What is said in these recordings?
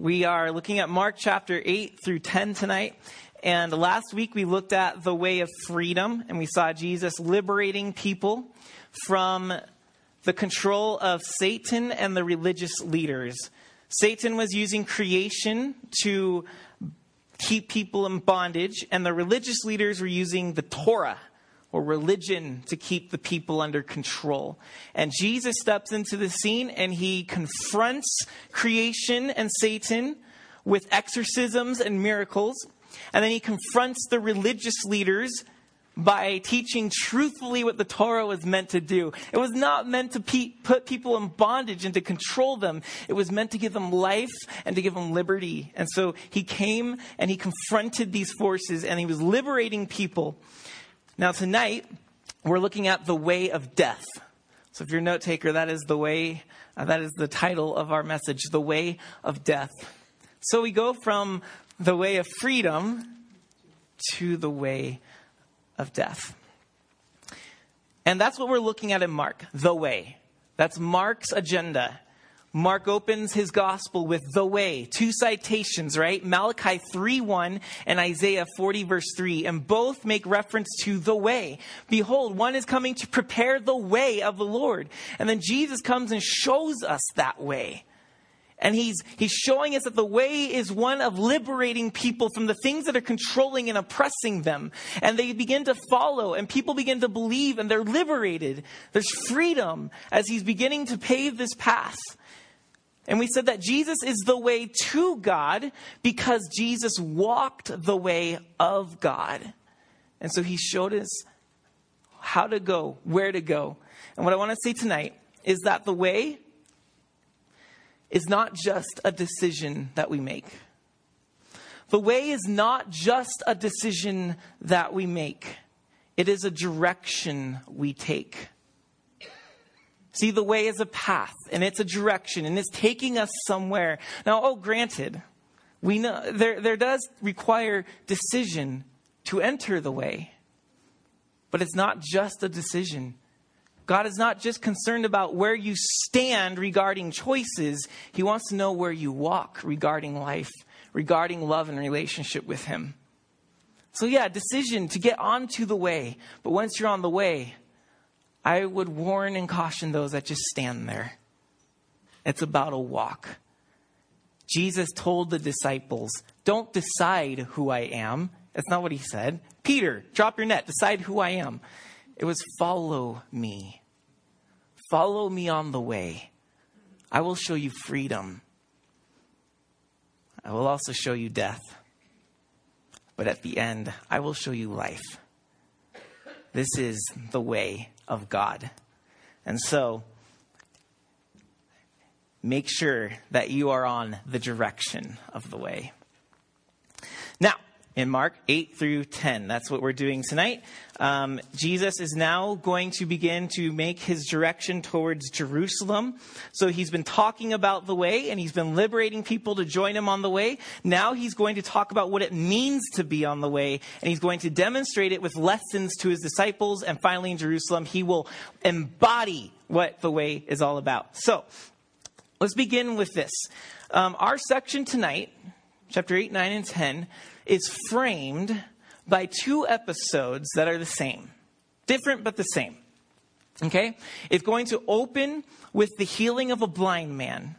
We are looking at Mark chapter 8 through 10 tonight. And last week we looked at the way of freedom, and we saw Jesus liberating people from the control of Satan and the religious leaders. Satan was using creation to keep people in bondage, and the religious leaders were using the Torah or religion to keep the people under control. And Jesus steps into the scene and he confronts creation and Satan with exorcisms and miracles. And then he confronts the religious leaders by teaching truthfully what the Torah was meant to do. It was not meant to pe- put people in bondage and to control them. It was meant to give them life and to give them liberty. And so he came and he confronted these forces and he was liberating people. Now, tonight, we're looking at the way of death. So, if you're a note taker, that is the way, uh, that is the title of our message, The Way of Death. So, we go from the way of freedom to the way of death. And that's what we're looking at in Mark, the way. That's Mark's agenda. Mark opens his gospel with the way, two citations, right? Malachi 3 1 and Isaiah 40 verse 3, and both make reference to the way. Behold, one is coming to prepare the way of the Lord. And then Jesus comes and shows us that way. And he's, he's showing us that the way is one of liberating people from the things that are controlling and oppressing them. And they begin to follow, and people begin to believe, and they're liberated. There's freedom as he's beginning to pave this path. And we said that Jesus is the way to God because Jesus walked the way of God. And so he showed us how to go, where to go. And what I want to say tonight is that the way is not just a decision that we make. The way is not just a decision that we make, it is a direction we take. See, the way is a path and it's a direction and it's taking us somewhere. Now, oh, granted, we know there, there does require decision to enter the way, but it's not just a decision. God is not just concerned about where you stand regarding choices, He wants to know where you walk regarding life, regarding love and relationship with Him. So, yeah, decision to get onto the way, but once you're on the way, I would warn and caution those that just stand there. It's about a walk. Jesus told the disciples, Don't decide who I am. That's not what he said. Peter, drop your net, decide who I am. It was follow me. Follow me on the way. I will show you freedom. I will also show you death. But at the end, I will show you life. This is the way of God. And so, make sure that you are on the direction of the way. Now, in Mark 8 through 10. That's what we're doing tonight. Um, Jesus is now going to begin to make his direction towards Jerusalem. So he's been talking about the way and he's been liberating people to join him on the way. Now he's going to talk about what it means to be on the way and he's going to demonstrate it with lessons to his disciples. And finally, in Jerusalem, he will embody what the way is all about. So let's begin with this. Um, our section tonight, chapter 8, 9, and 10, is framed by two episodes that are the same. Different, but the same. Okay? It's going to open with the healing of a blind man.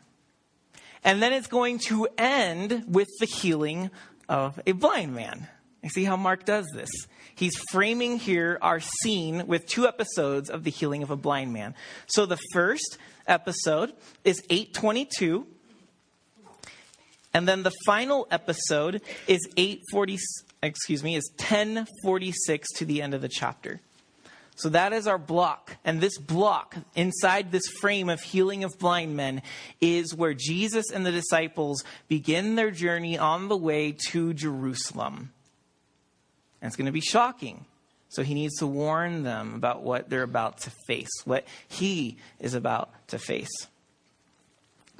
And then it's going to end with the healing of a blind man. You see how Mark does this? He's framing here our scene with two episodes of the healing of a blind man. So the first episode is 822 and then the final episode is 840 excuse me is 1046 to the end of the chapter. So that is our block. And this block inside this frame of healing of blind men is where Jesus and the disciples begin their journey on the way to Jerusalem. And it's going to be shocking. So he needs to warn them about what they're about to face, what he is about to face.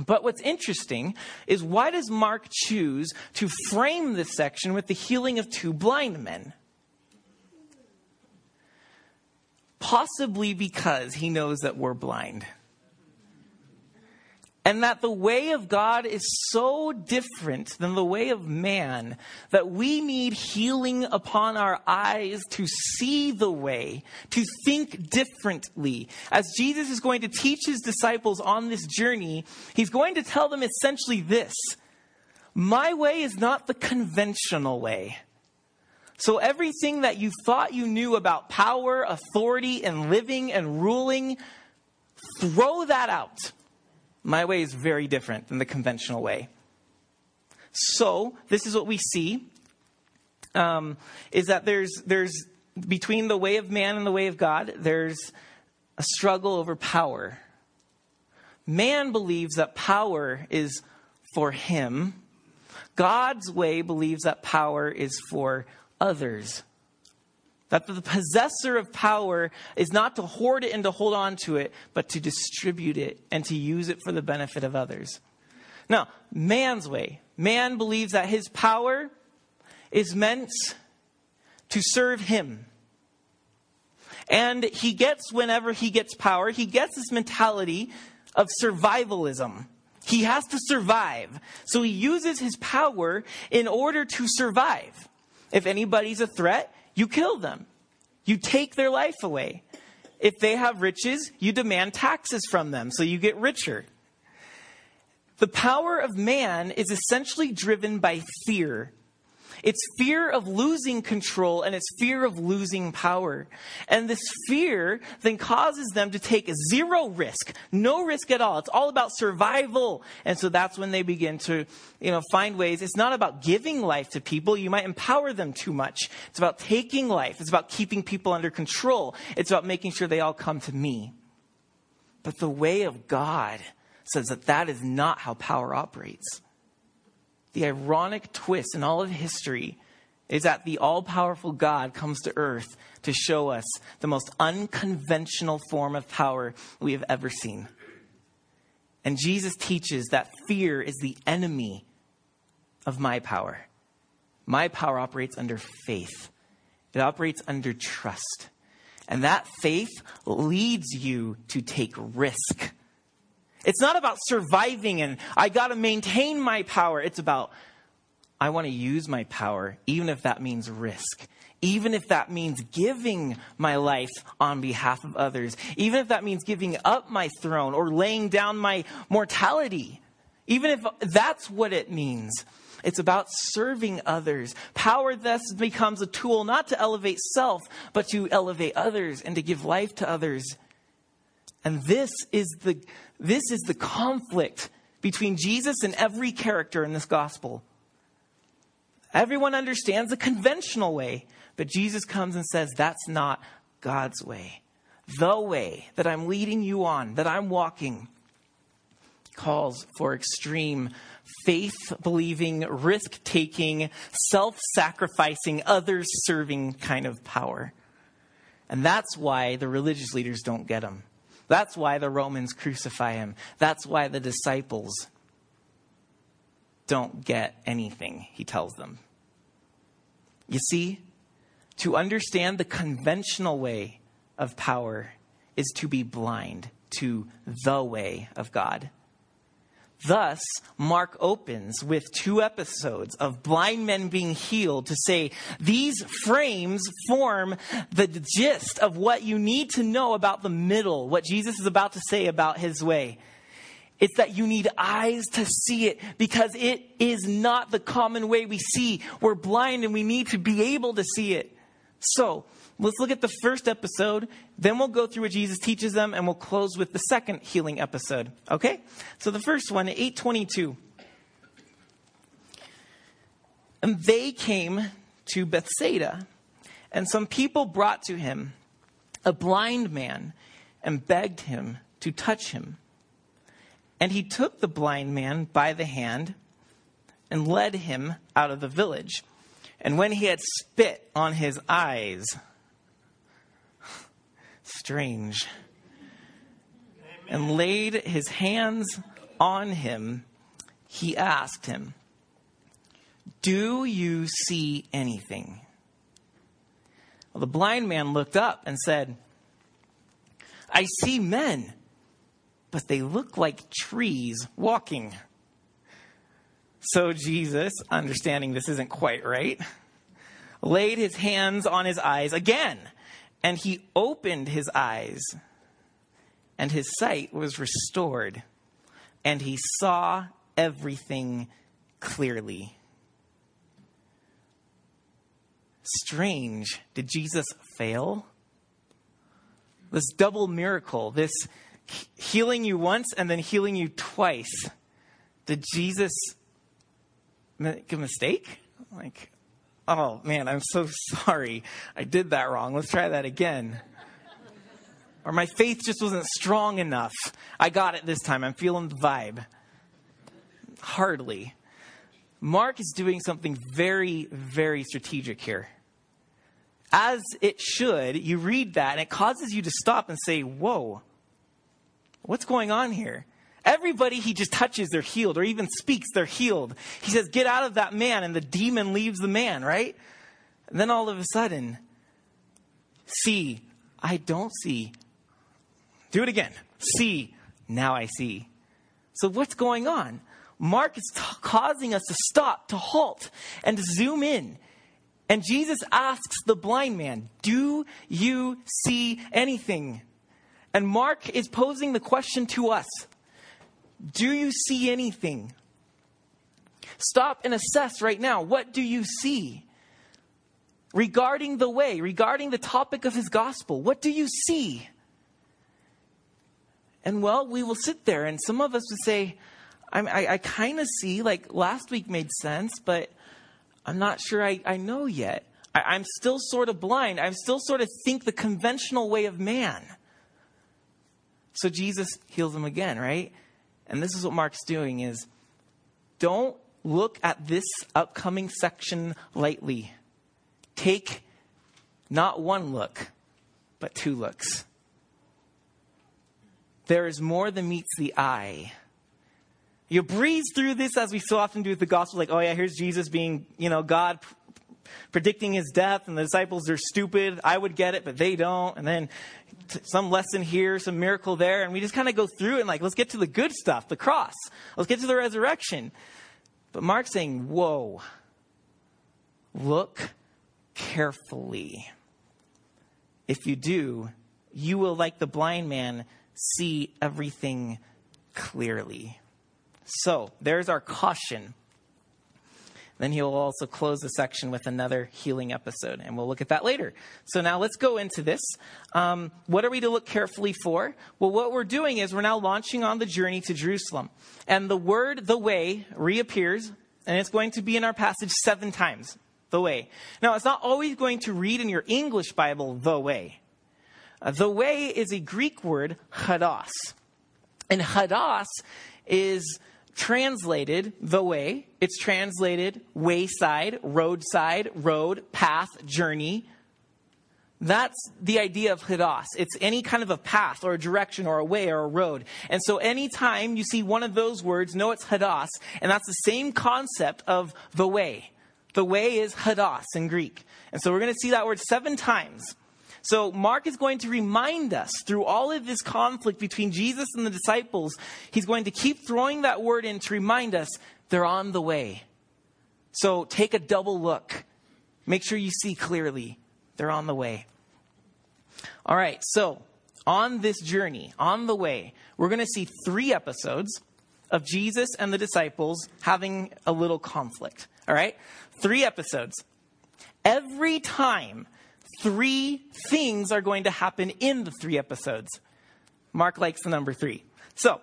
But what's interesting is why does Mark choose to frame this section with the healing of two blind men? Possibly because he knows that we're blind. And that the way of God is so different than the way of man that we need healing upon our eyes to see the way, to think differently. As Jesus is going to teach his disciples on this journey, he's going to tell them essentially this My way is not the conventional way. So everything that you thought you knew about power, authority, and living and ruling, throw that out my way is very different than the conventional way. So, this is what we see um, is that there's, there's between the way of man and the way of God, there's a struggle over power. Man believes that power is for him. God's way believes that power is for others. That the possessor of power is not to hoard it and to hold on to it, but to distribute it and to use it for the benefit of others. Now, man's way. Man believes that his power is meant to serve him. And he gets, whenever he gets power, he gets this mentality of survivalism. He has to survive. So he uses his power in order to survive. If anybody's a threat, you kill them. You take their life away. If they have riches, you demand taxes from them so you get richer. The power of man is essentially driven by fear. It's fear of losing control and it's fear of losing power. And this fear then causes them to take zero risk, no risk at all. It's all about survival. And so that's when they begin to, you know, find ways. It's not about giving life to people. You might empower them too much. It's about taking life. It's about keeping people under control. It's about making sure they all come to me. But the way of God says that that is not how power operates. The ironic twist in all of history is that the all powerful God comes to earth to show us the most unconventional form of power we have ever seen. And Jesus teaches that fear is the enemy of my power. My power operates under faith, it operates under trust. And that faith leads you to take risk it's not about surviving and I got to maintain my power. It's about I want to use my power, even if that means risk, even if that means giving my life on behalf of others, even if that means giving up my throne or laying down my mortality, even if that's what it means. It's about serving others. Power thus becomes a tool not to elevate self, but to elevate others and to give life to others. And this is the, this is the conflict between Jesus and every character in this gospel. Everyone understands the conventional way, but Jesus comes and says, That's not God's way. The way that I'm leading you on, that I'm walking, calls for extreme faith believing, risk taking, self sacrificing, others serving kind of power. And that's why the religious leaders don't get him. That's why the Romans crucify him. That's why the disciples don't get anything, he tells them. You see, to understand the conventional way of power is to be blind to the way of God. Thus, Mark opens with two episodes of blind men being healed to say these frames form the gist of what you need to know about the middle, what Jesus is about to say about his way. It's that you need eyes to see it because it is not the common way we see. We're blind and we need to be able to see it. So, let's look at the first episode, then we'll go through what Jesus teaches them, and we'll close with the second healing episode. Okay? So the first one, 822. And they came to Bethsaida, and some people brought to him a blind man and begged him to touch him. And he took the blind man by the hand and led him out of the village. And when he had spit on his eyes, strange, and laid his hands on him, he asked him, Do you see anything? Well, the blind man looked up and said, I see men, but they look like trees walking. So Jesus, understanding this isn't quite right, laid his hands on his eyes again, and he opened his eyes, and his sight was restored, and he saw everything clearly. Strange. Did Jesus fail? This double miracle, this healing you once and then healing you twice. Did Jesus make a mistake? Like, oh man, I'm so sorry. I did that wrong. Let's try that again. Or my faith just wasn't strong enough. I got it this time. I'm feeling the vibe. Hardly. Mark is doing something very, very strategic here. As it should, you read that and it causes you to stop and say, Whoa, what's going on here? Everybody he just touches, they're healed, or even speaks, they're healed. He says, Get out of that man, and the demon leaves the man, right? And then all of a sudden, see, I don't see. Do it again. See, now I see. So what's going on? Mark is t- causing us to stop, to halt, and to zoom in. And Jesus asks the blind man, Do you see anything? And Mark is posing the question to us Do you see anything? Stop and assess right now. What do you see? Regarding the way, regarding the topic of his gospel, what do you see? And well, we will sit there, and some of us would say, I, I, I kind of see, like last week made sense, but I'm not sure I, I know yet. I, I'm still sort of blind. I still sort of think the conventional way of man. So Jesus heals him again, right? And this is what Mark's doing is don't look at this upcoming section lightly. Take not one look, but two looks. There is more than meets the eye. You breeze through this as we so often do with the gospel, like, oh yeah, here's Jesus being, you know, God predicting his death, and the disciples are stupid. I would get it, but they don't. And then some lesson here, some miracle there, and we just kind of go through it and like, let's get to the good stuff, the cross. Let's get to the resurrection. But Mark's saying, whoa, look carefully. If you do, you will, like the blind man, see everything clearly. So there's our caution then he'll also close the section with another healing episode, and we'll look at that later. So now let's go into this. Um, what are we to look carefully for? Well, what we're doing is we're now launching on the journey to Jerusalem. And the word, the way, reappears, and it's going to be in our passage seven times. The way. Now, it's not always going to read in your English Bible, the way. Uh, the way is a Greek word, hodos. And hodos is translated the way. It's translated wayside, roadside, road, path, journey. That's the idea of hodos. It's any kind of a path or a direction or a way or a road. And so anytime you see one of those words, know it's hodos. And that's the same concept of the way. The way is hodos in Greek. And so we're going to see that word seven times. So Mark is going to remind us through all of this conflict between Jesus and the disciples, he's going to keep throwing that word in to remind us they're on the way. So take a double look. Make sure you see clearly. They're on the way. All right, so on this journey, on the way, we're going to see three episodes of Jesus and the disciples having a little conflict. All right? Three episodes. Every time three things are going to happen in the three episodes. Mark likes the number three. So,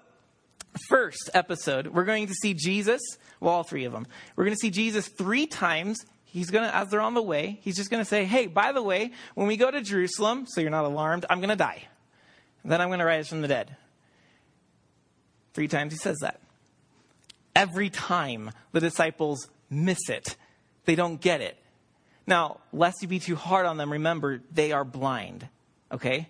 first episode, we're going to see Jesus, well, all three of them. We're going to see Jesus three times. He's going to, as they're on the way, he's just going to say, hey, by the way, when we go to Jerusalem, so you're not alarmed, I'm going to die. Then I'm going to rise from the dead. Three times he says that. Every time the disciples miss it, they don't get it. Now, lest you be too hard on them, remember, they are blind, okay?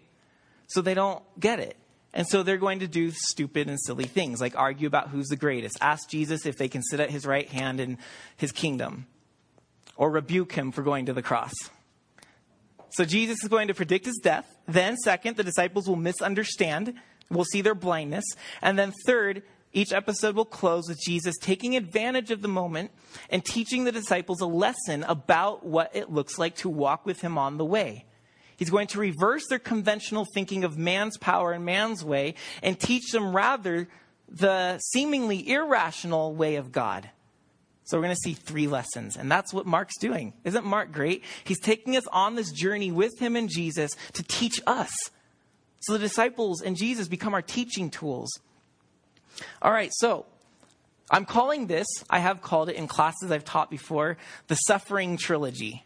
So they don't get it. And so they're going to do stupid and silly things, like argue about who's the greatest. Ask Jesus if they can sit at his right hand in his kingdom, or rebuke him for going to the cross. So Jesus is going to predict his death. Then, second, the disciples will misunderstand we'll see their blindness. And then, third, each episode will close with Jesus taking advantage of the moment and teaching the disciples a lesson about what it looks like to walk with him on the way. He's going to reverse their conventional thinking of man's power and man's way and teach them rather the seemingly irrational way of God. So we're going to see three lessons, and that's what Mark's doing. Isn't Mark great? He's taking us on this journey with him and Jesus to teach us. So the disciples and Jesus become our teaching tools. All right, so I'm calling this, I have called it in classes I've taught before, the suffering trilogy.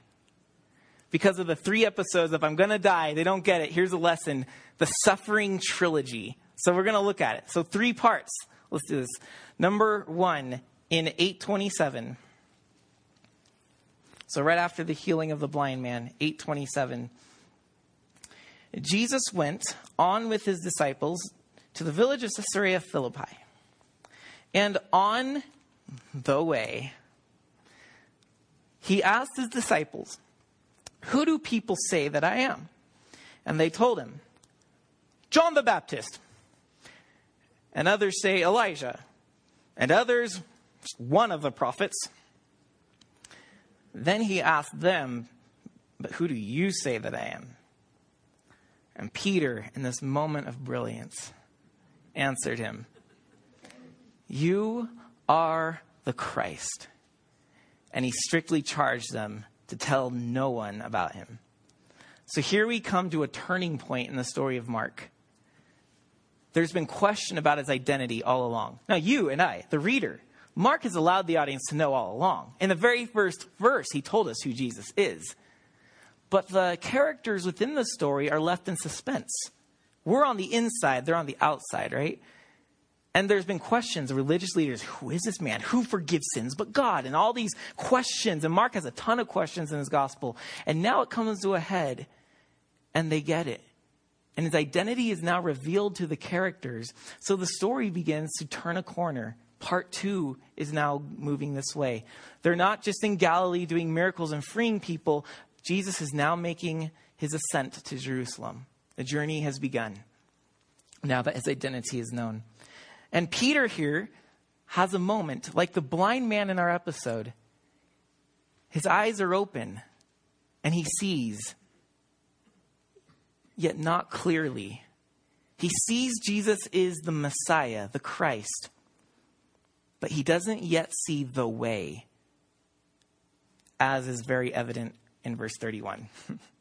Because of the three episodes, if I'm going to die, they don't get it. Here's a lesson the suffering trilogy. So we're going to look at it. So, three parts. Let's do this. Number one, in 827. So right after the healing of the blind man, 827. Jesus went on with his disciples to the village of Caesarea Philippi. And on the way, he asked his disciples, Who do people say that I am? And they told him, John the Baptist. And others say Elijah. And others, one of the prophets. Then he asked them, But who do you say that I am? And Peter, in this moment of brilliance, answered him, You are the Christ. And he strictly charged them to tell no one about him. So here we come to a turning point in the story of Mark. There's been question about his identity all along. Now, you and I, the reader, Mark has allowed the audience to know all along. In the very first verse, he told us who Jesus is. But the characters within the story are left in suspense. We're on the inside, they're on the outside, right? And there's been questions of religious leaders who is this man? Who forgives sins but God? And all these questions. And Mark has a ton of questions in his gospel. And now it comes to a head, and they get it. And his identity is now revealed to the characters. So the story begins to turn a corner part two is now moving this way. They're not just in Galilee doing miracles and freeing people. Jesus is now making his ascent to Jerusalem. The journey has begun now that his identity is known. And Peter here has a moment, like the blind man in our episode. His eyes are open and he sees, yet not clearly. He sees Jesus is the Messiah, the Christ but he doesn't yet see the way, as is very evident in verse 31.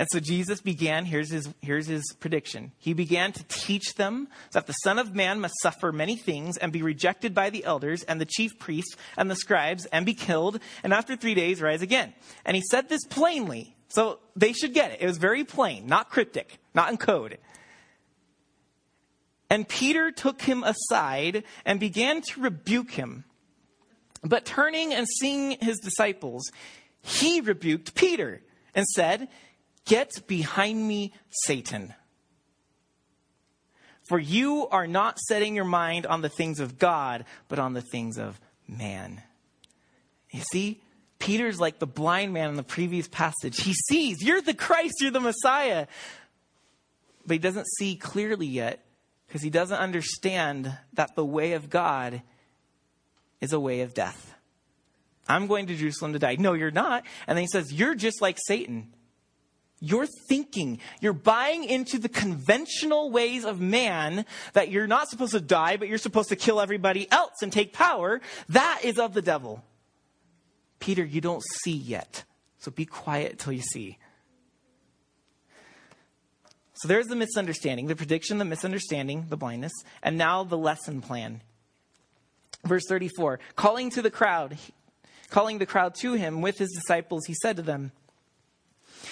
and so Jesus began, here's his, here's his prediction. He began to teach them that the Son of Man must suffer many things and be rejected by the elders and the chief priests and the scribes and be killed, and after three days rise again. And he said this plainly, so they should get it. It was very plain, not cryptic, not in code. And Peter took him aside and began to rebuke him. But turning and seeing his disciples, he rebuked Peter and said, Get behind me, Satan. For you are not setting your mind on the things of God, but on the things of man. You see, Peter's like the blind man in the previous passage. He sees, you're the Christ, you're the Messiah. But he doesn't see clearly yet because he doesn't understand that the way of God is a way of death. I'm going to Jerusalem to die. No, you're not. And then he says, You're just like Satan. You're thinking, you're buying into the conventional ways of man that you're not supposed to die, but you're supposed to kill everybody else and take power. That is of the devil. Peter, you don't see yet. So be quiet till you see. So there's the misunderstanding, the prediction, the misunderstanding, the blindness, and now the lesson plan. Verse 34 calling to the crowd, calling the crowd to him with his disciples, he said to them,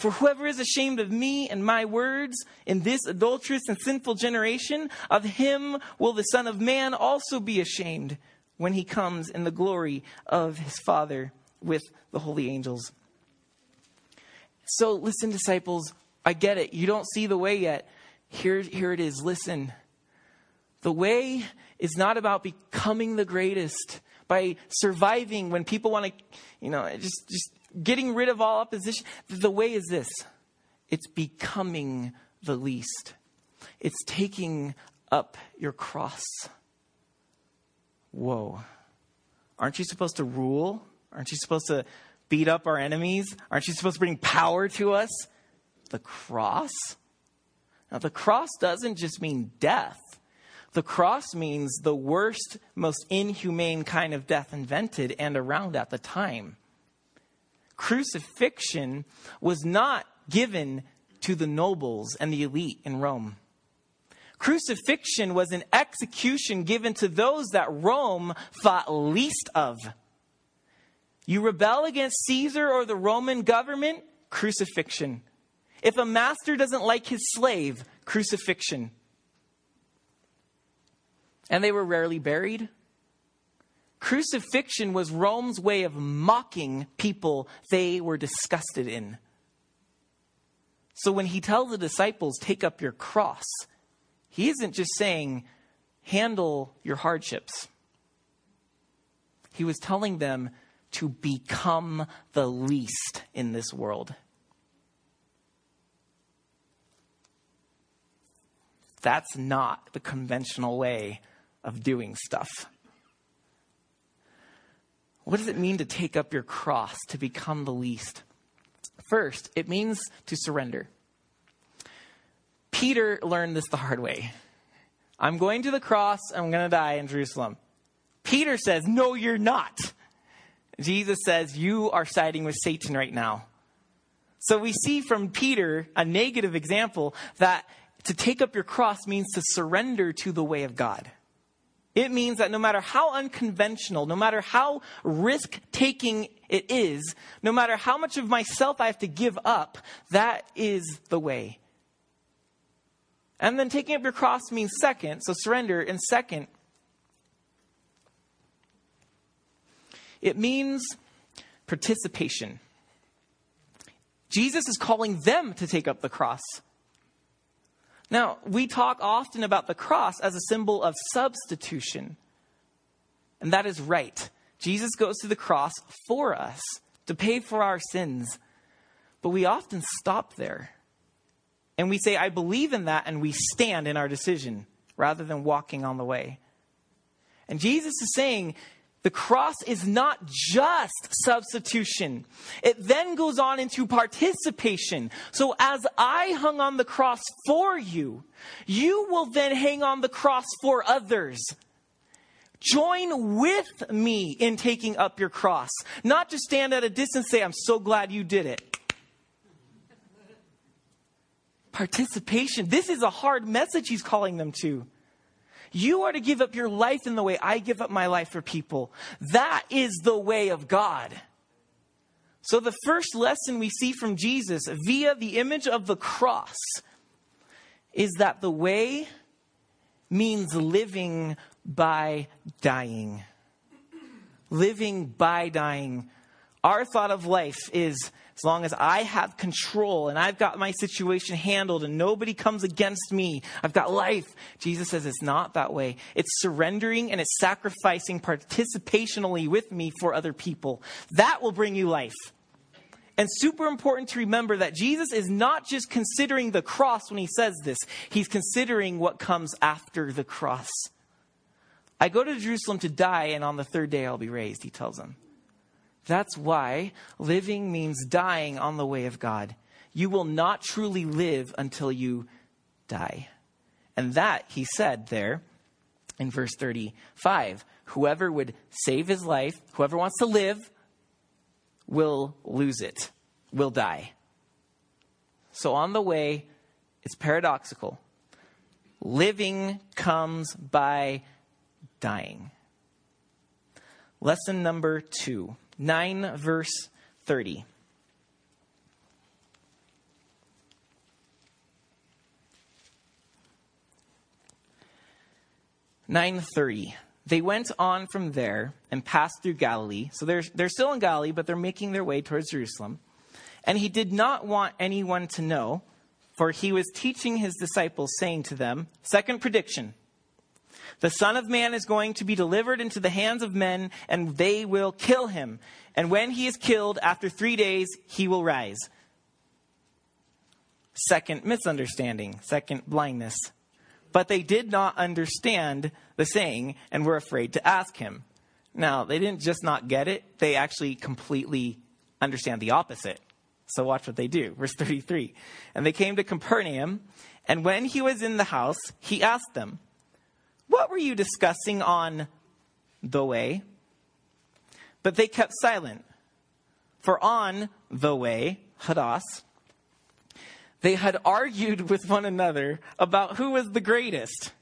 For whoever is ashamed of me and my words in this adulterous and sinful generation, of him will the Son of Man also be ashamed when he comes in the glory of his Father with the holy angels. So, listen, disciples, I get it. You don't see the way yet. Here, here it is. Listen. The way is not about becoming the greatest by surviving when people want to, you know, just, just getting rid of all opposition. The way is this it's becoming the least, it's taking up your cross. Whoa. Aren't you supposed to rule? Aren't you supposed to beat up our enemies? Aren't you supposed to bring power to us? The cross? Now, the cross doesn't just mean death. The cross means the worst, most inhumane kind of death invented and around at the time crucifixion was not given to the nobles and the elite in Rome. Crucifixion was an execution given to those that Rome thought least of. You rebel against Caesar or the Roman government, crucifixion. If a master doesn't like his slave, crucifixion. And they were rarely buried. Crucifixion was Rome's way of mocking people they were disgusted in. So when he tells the disciples, take up your cross, he isn't just saying, handle your hardships. He was telling them to become the least in this world. That's not the conventional way of doing stuff. What does it mean to take up your cross, to become the least? First, it means to surrender. Peter learned this the hard way. I'm going to the cross, I'm going to die in Jerusalem. Peter says, No, you're not. Jesus says, You are siding with Satan right now. So we see from Peter a negative example that to take up your cross means to surrender to the way of God. It means that no matter how unconventional, no matter how risk taking it is, no matter how much of myself I have to give up, that is the way. And then taking up your cross means second, so surrender. And second, it means participation. Jesus is calling them to take up the cross. Now, we talk often about the cross as a symbol of substitution. And that is right. Jesus goes to the cross for us to pay for our sins. But we often stop there. And we say, I believe in that, and we stand in our decision rather than walking on the way. And Jesus is saying, the cross is not just substitution. It then goes on into participation. So as I hung on the cross for you, you will then hang on the cross for others. Join with me in taking up your cross. Not just stand at a distance and say, I'm so glad you did it. Participation. This is a hard message he's calling them to. You are to give up your life in the way I give up my life for people. That is the way of God. So, the first lesson we see from Jesus via the image of the cross is that the way means living by dying. Living by dying. Our thought of life is as long as I have control and I've got my situation handled and nobody comes against me, I've got life. Jesus says it's not that way. It's surrendering and it's sacrificing participationally with me for other people. That will bring you life. And super important to remember that Jesus is not just considering the cross when he says this, he's considering what comes after the cross. I go to Jerusalem to die, and on the third day I'll be raised, he tells them. That's why living means dying on the way of God. You will not truly live until you die. And that, he said there in verse 35 whoever would save his life, whoever wants to live, will lose it, will die. So on the way, it's paradoxical. Living comes by dying. Lesson number two 9, verse 30. Nine thirty. They went on from there and passed through Galilee. So they're they're still in Galilee, but they're making their way towards Jerusalem. And he did not want anyone to know, for he was teaching his disciples, saying to them, Second prediction the Son of Man is going to be delivered into the hands of men, and they will kill him. And when he is killed, after three days, he will rise. Second misunderstanding, second blindness. But they did not understand the saying and were afraid to ask him. Now, they didn't just not get it, they actually completely understand the opposite. So watch what they do. Verse 33. And they came to Capernaum, and when he was in the house, he asked them, what were you discussing on the way? But they kept silent. For on the way, Hodos, they had argued with one another about who was the greatest.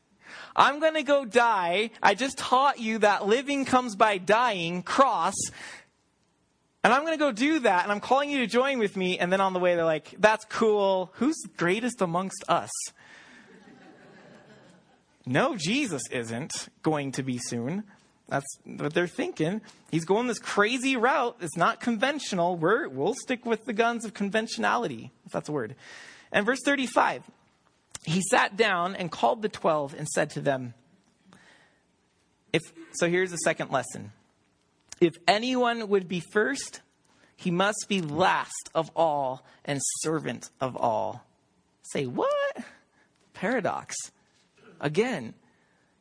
I'm going to go die. I just taught you that living comes by dying, cross. And I'm going to go do that. And I'm calling you to join with me. And then on the way, they're like, that's cool. Who's greatest amongst us? No, Jesus isn't going to be soon. That's what they're thinking. He's going this crazy route. It's not conventional. We're, we'll stick with the guns of conventionality, if that's a word. And verse 35 he sat down and called the twelve and said to them, if, so here's the second lesson. If anyone would be first, he must be last of all and servant of all. Say, what? Paradox. Again,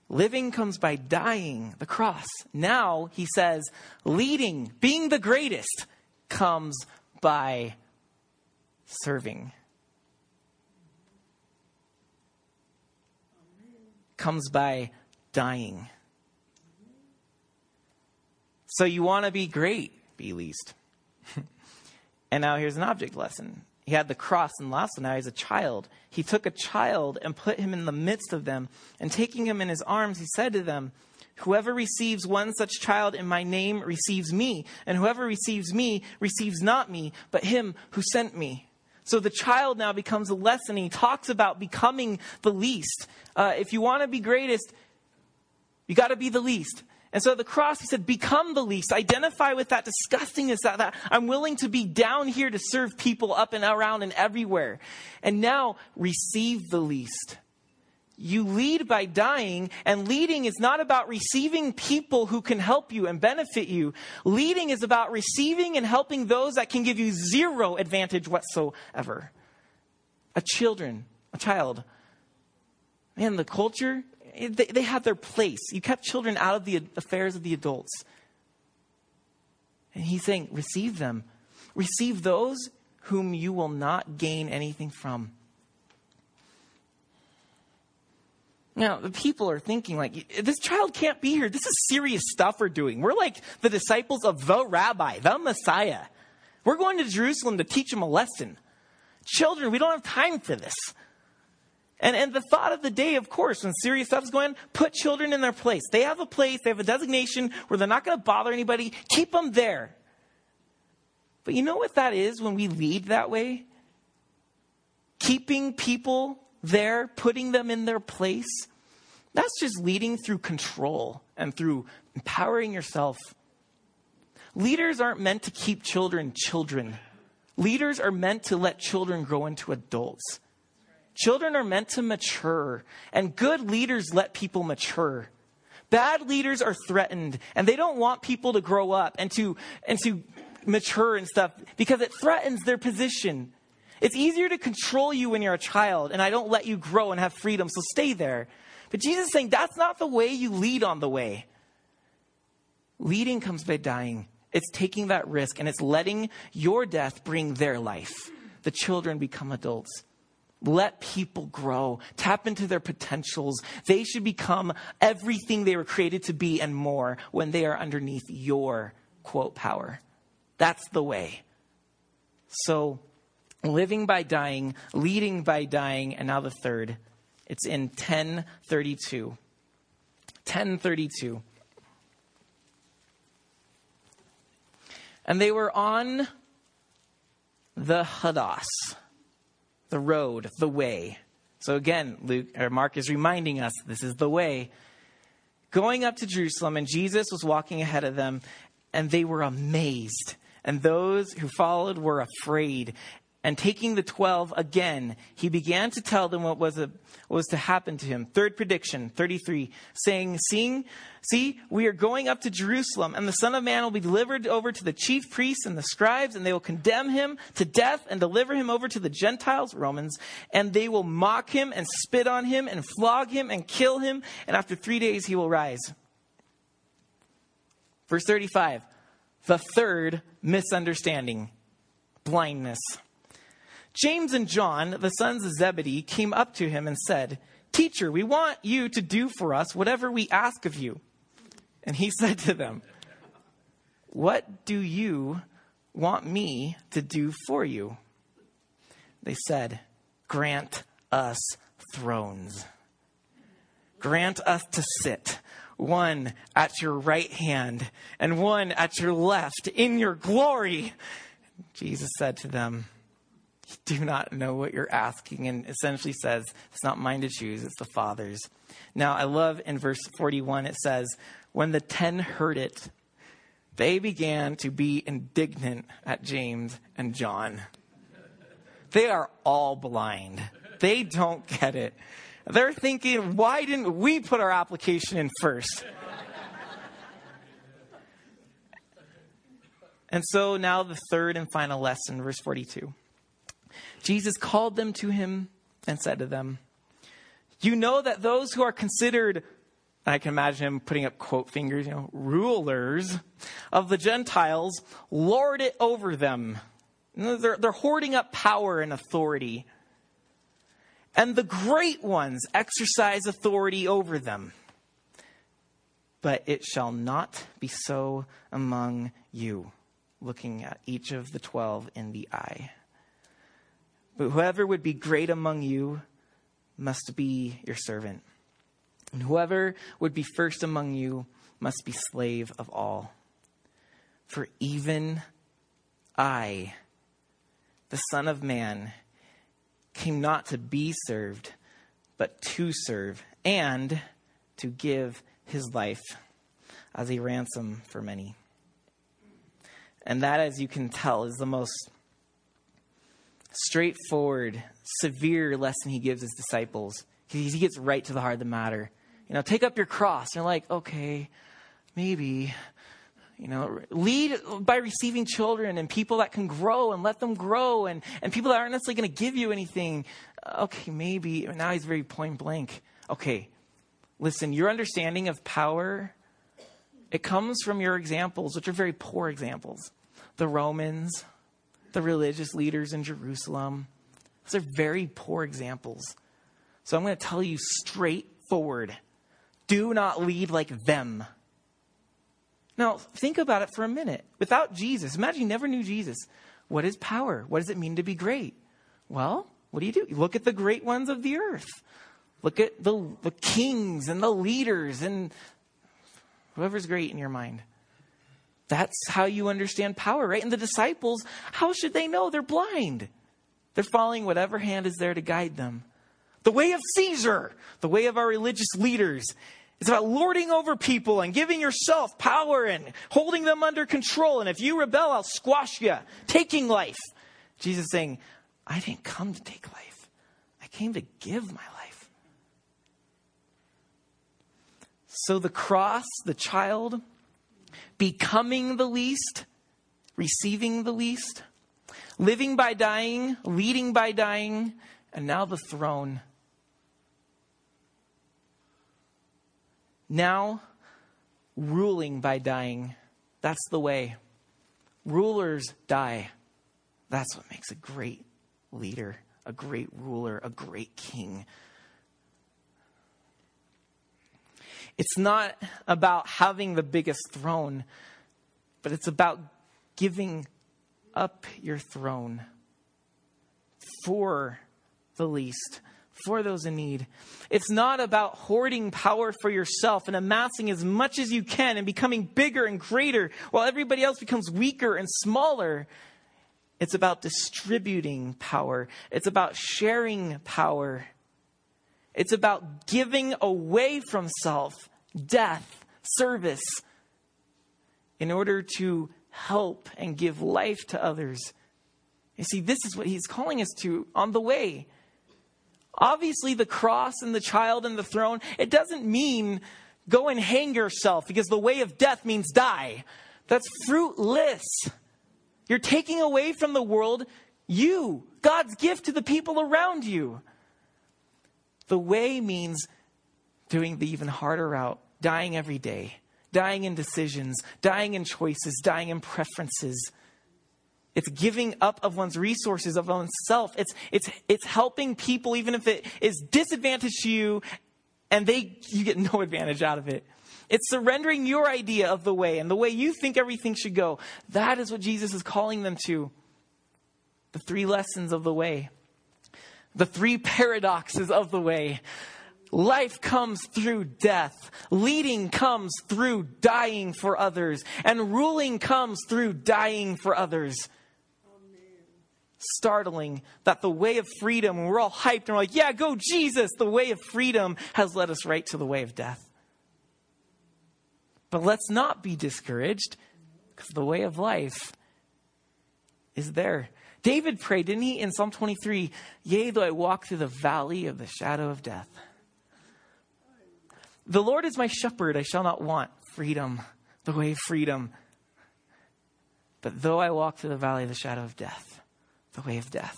living comes by dying, the cross. Now, he says, leading, being the greatest, comes by serving. Comes by dying. So you want to be great, be least. and now here's an object lesson. He had the cross and last now he's a child. He took a child and put him in the midst of them. And taking him in his arms, he said to them, Whoever receives one such child in my name receives me, and whoever receives me receives not me, but him who sent me. So the child now becomes a lesson. He talks about becoming the least. Uh, if you want to be greatest, you got to be the least. And so at the cross, he said, Become the least. Identify with that disgustingness, that, that I'm willing to be down here to serve people up and around and everywhere. And now receive the least. You lead by dying, and leading is not about receiving people who can help you and benefit you. Leading is about receiving and helping those that can give you zero advantage whatsoever. A children, a child. Man, the culture they, they had their place. You kept children out of the affairs of the adults. And he's saying, receive them. Receive those whom you will not gain anything from. Now, the people are thinking, like, this child can't be here. This is serious stuff we're doing. We're like the disciples of the rabbi, the Messiah. We're going to Jerusalem to teach them a lesson. Children, we don't have time for this. And, and the thought of the day, of course, when serious stuff is going on, put children in their place. They have a place, they have a designation where they're not going to bother anybody. Keep them there. But you know what that is when we lead that way? Keeping people there, putting them in their place. That's just leading through control and through empowering yourself. Leaders aren't meant to keep children children. Leaders are meant to let children grow into adults. Children are meant to mature, and good leaders let people mature. Bad leaders are threatened, and they don't want people to grow up and to, and to mature and stuff because it threatens their position. It's easier to control you when you're a child, and I don't let you grow and have freedom, so stay there. But Jesus is saying that's not the way you lead on the way. Leading comes by dying. It's taking that risk, and it's letting your death bring their life. The children become adults. Let people grow. Tap into their potentials. They should become everything they were created to be and more when they are underneath your quote power. That's the way. So, living by dying, leading by dying, and now the third. It's in 1032. 1032. And they were on the Hodos the road, the way. So again, Luke or Mark is reminding us this is the way. going up to Jerusalem, and Jesus was walking ahead of them, and they were amazed. And those who followed were afraid. And taking the twelve again, he began to tell them what was, a, what was to happen to him. Third prediction, 33, saying, Seeing, See, we are going up to Jerusalem, and the Son of Man will be delivered over to the chief priests and the scribes, and they will condemn him to death and deliver him over to the Gentiles, Romans, and they will mock him and spit on him and flog him and kill him, and after three days he will rise. Verse 35, the third misunderstanding blindness. James and John, the sons of Zebedee, came up to him and said, Teacher, we want you to do for us whatever we ask of you. And he said to them, What do you want me to do for you? They said, Grant us thrones. Grant us to sit, one at your right hand and one at your left in your glory. Jesus said to them, do not know what you're asking, and essentially says, It's not mine to choose, it's the Father's. Now, I love in verse 41, it says, When the ten heard it, they began to be indignant at James and John. They are all blind. They don't get it. They're thinking, why didn't we put our application in first? and so now the third and final lesson, verse 42. Jesus called them to him and said to them, You know that those who are considered, I can imagine him putting up quote fingers, you know, rulers of the Gentiles lord it over them. They're, they're hoarding up power and authority. And the great ones exercise authority over them. But it shall not be so among you, looking at each of the twelve in the eye. But whoever would be great among you must be your servant. And whoever would be first among you must be slave of all. For even I, the Son of Man, came not to be served, but to serve, and to give his life as a ransom for many. And that, as you can tell, is the most straightforward, severe lesson he gives his disciples. He, gets right to the heart of the matter. You know, take up your cross. And they're like, okay, maybe. You know, lead by receiving children and people that can grow and let them grow and, and people that aren't necessarily going to give you anything. Okay, maybe. Now he's very point blank. Okay, listen, your understanding of power, it comes from your examples, which are very poor examples. The Romans, the religious leaders in Jerusalem. Those are very poor examples. So I'm going to tell you straightforward do not lead like them. Now, think about it for a minute. Without Jesus, imagine you never knew Jesus. What is power? What does it mean to be great? Well, what do you do? You look at the great ones of the earth. Look at the, the kings and the leaders and whoever's great in your mind. That's how you understand power, right? And the disciples, how should they know? They're blind. They're following whatever hand is there to guide them. The way of Caesar, the way of our religious leaders. It's about lording over people and giving yourself power and holding them under control. And if you rebel, I'll squash you, taking life. Jesus saying, I didn't come to take life, I came to give my life. So the cross, the child, becoming the least, receiving the least, living by dying, leading by dying, and now the throne. Now, ruling by dying. That's the way. Rulers die. That's what makes a great leader, a great ruler, a great king. It's not about having the biggest throne, but it's about giving up your throne for the least, for those in need. It's not about hoarding power for yourself and amassing as much as you can and becoming bigger and greater while everybody else becomes weaker and smaller. It's about distributing power. It's about sharing power. It's about giving away from self death, service, in order to help and give life to others. You see, this is what he's calling us to on the way. Obviously, the cross and the child and the throne, it doesn't mean go and hang yourself because the way of death means die. That's fruitless. You're taking away from the world you, God's gift to the people around you. The way means doing the even harder route, dying every day, dying in decisions, dying in choices, dying in preferences. It's giving up of one's resources, of oneself. It's, it's, it's helping people, even if it is disadvantage to you and they, you get no advantage out of it. It's surrendering your idea of the way and the way you think everything should go. That is what Jesus is calling them to. The three lessons of the way, the three paradoxes of the way. Life comes through death. Leading comes through dying for others. And ruling comes through dying for others. Startling that the way of freedom, we're all hyped and we're like, yeah, go Jesus, the way of freedom has led us right to the way of death. But let's not be discouraged because the way of life is there. David prayed, didn't he, in Psalm 23? Yea, though I walk through the valley of the shadow of death. The Lord is my shepherd, I shall not want freedom, the way of freedom. But though I walk through the valley of the shadow of death, the way of death.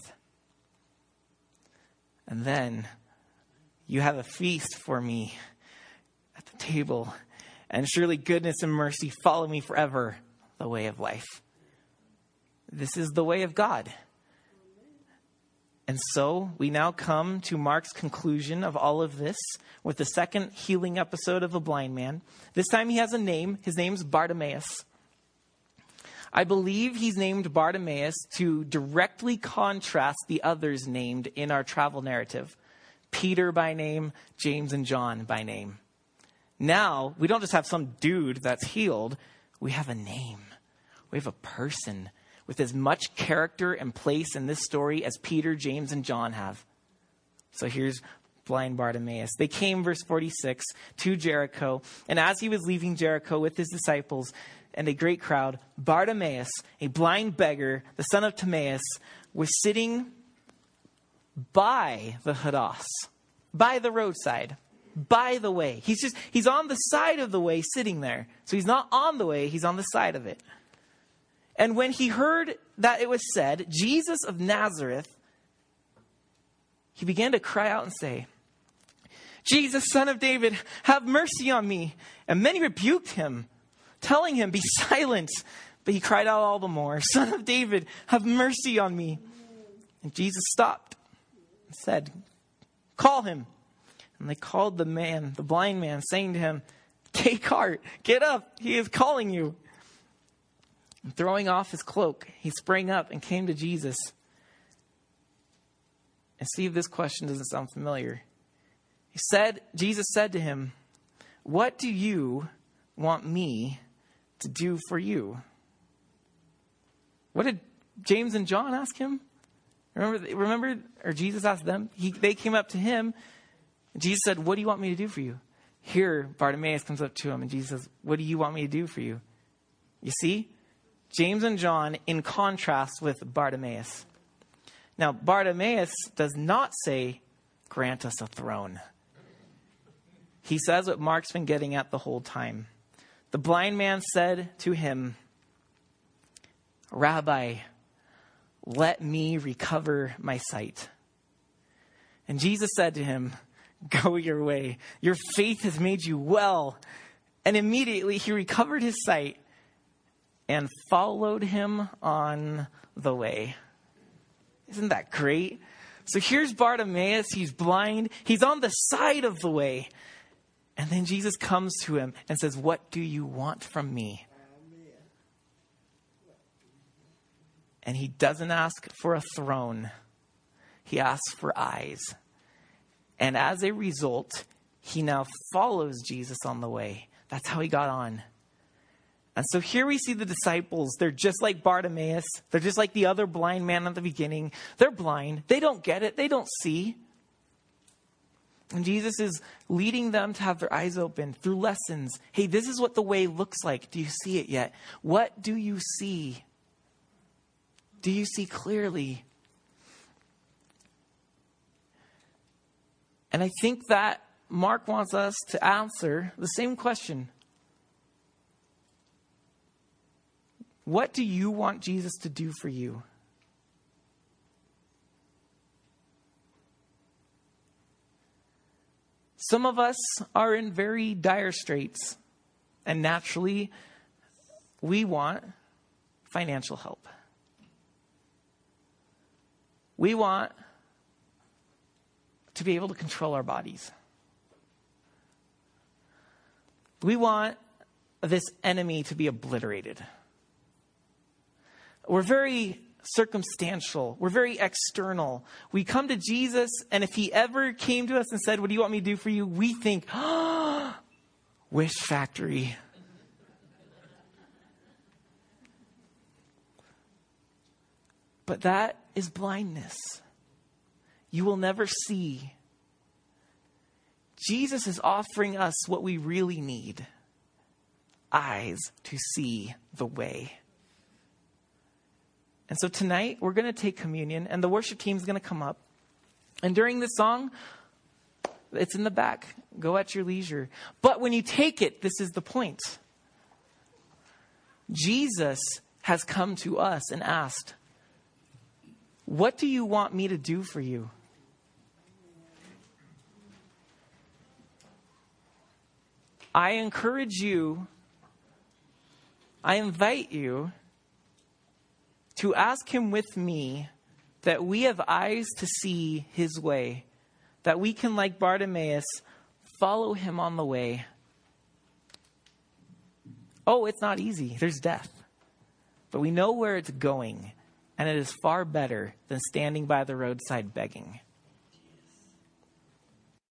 And then you have a feast for me at the table, and surely goodness and mercy follow me forever, the way of life. This is the way of God. And so we now come to Mark's conclusion of all of this with the second healing episode of the blind man. This time he has a name. His name's Bartimaeus. I believe he's named Bartimaeus to directly contrast the others named in our travel narrative Peter by name, James and John by name. Now, we don't just have some dude that's healed, we have a name, we have a person with as much character and place in this story as Peter, James, and John have. So here's blind Bartimaeus. They came, verse 46, to Jericho. And as he was leaving Jericho with his disciples and a great crowd, Bartimaeus, a blind beggar, the son of Timaeus, was sitting by the Hodos, by the roadside, by the way. He's just, he's on the side of the way sitting there. So he's not on the way, he's on the side of it. And when he heard that it was said, Jesus of Nazareth, he began to cry out and say, Jesus, son of David, have mercy on me. And many rebuked him, telling him, Be silent. But he cried out all the more, Son of David, have mercy on me. And Jesus stopped and said, Call him. And they called the man, the blind man, saying to him, Take heart, get up, he is calling you. And throwing off his cloak, he sprang up and came to Jesus. And see if this question doesn't sound familiar. He said, Jesus said to him, What do you want me to do for you? What did James and John ask him? Remember, remember or Jesus asked them? He, they came up to him. Jesus said, What do you want me to do for you? Here, Bartimaeus comes up to him, and Jesus says, What do you want me to do for you? You see? James and John in contrast with Bartimaeus. Now, Bartimaeus does not say, Grant us a throne. He says what Mark's been getting at the whole time. The blind man said to him, Rabbi, let me recover my sight. And Jesus said to him, Go your way. Your faith has made you well. And immediately he recovered his sight and followed him on the way. Isn't that great? So here's Bartimaeus. He's blind. He's on the side of the way. And then Jesus comes to him and says, What do you want from me? And he doesn't ask for a throne, he asks for eyes. And as a result, he now follows Jesus on the way. That's how he got on. And so here we see the disciples. They're just like Bartimaeus. They're just like the other blind man at the beginning. They're blind. They don't get it. They don't see. And Jesus is leading them to have their eyes open through lessons. Hey, this is what the way looks like. Do you see it yet? What do you see? Do you see clearly? And I think that Mark wants us to answer the same question What do you want Jesus to do for you? Some of us are in very dire straits, and naturally, we want financial help. We want to be able to control our bodies. We want this enemy to be obliterated. We're very circumstantial. We're very external. We come to Jesus, and if he ever came to us and said, What do you want me to do for you? We think, oh, Wish factory. But that is blindness. You will never see. Jesus is offering us what we really need eyes to see the way. And so tonight we're going to take communion, and the worship team is going to come up. And during this song, it's in the back. Go at your leisure. But when you take it, this is the point. Jesus has come to us and asked, What do you want me to do for you? I encourage you, I invite you to ask Him with me that we have eyes to see His way, that we can, like Bartimaeus, follow Him on the way. Oh, it's not easy. There's death. But we know where it's going, and it is far better than standing by the roadside begging.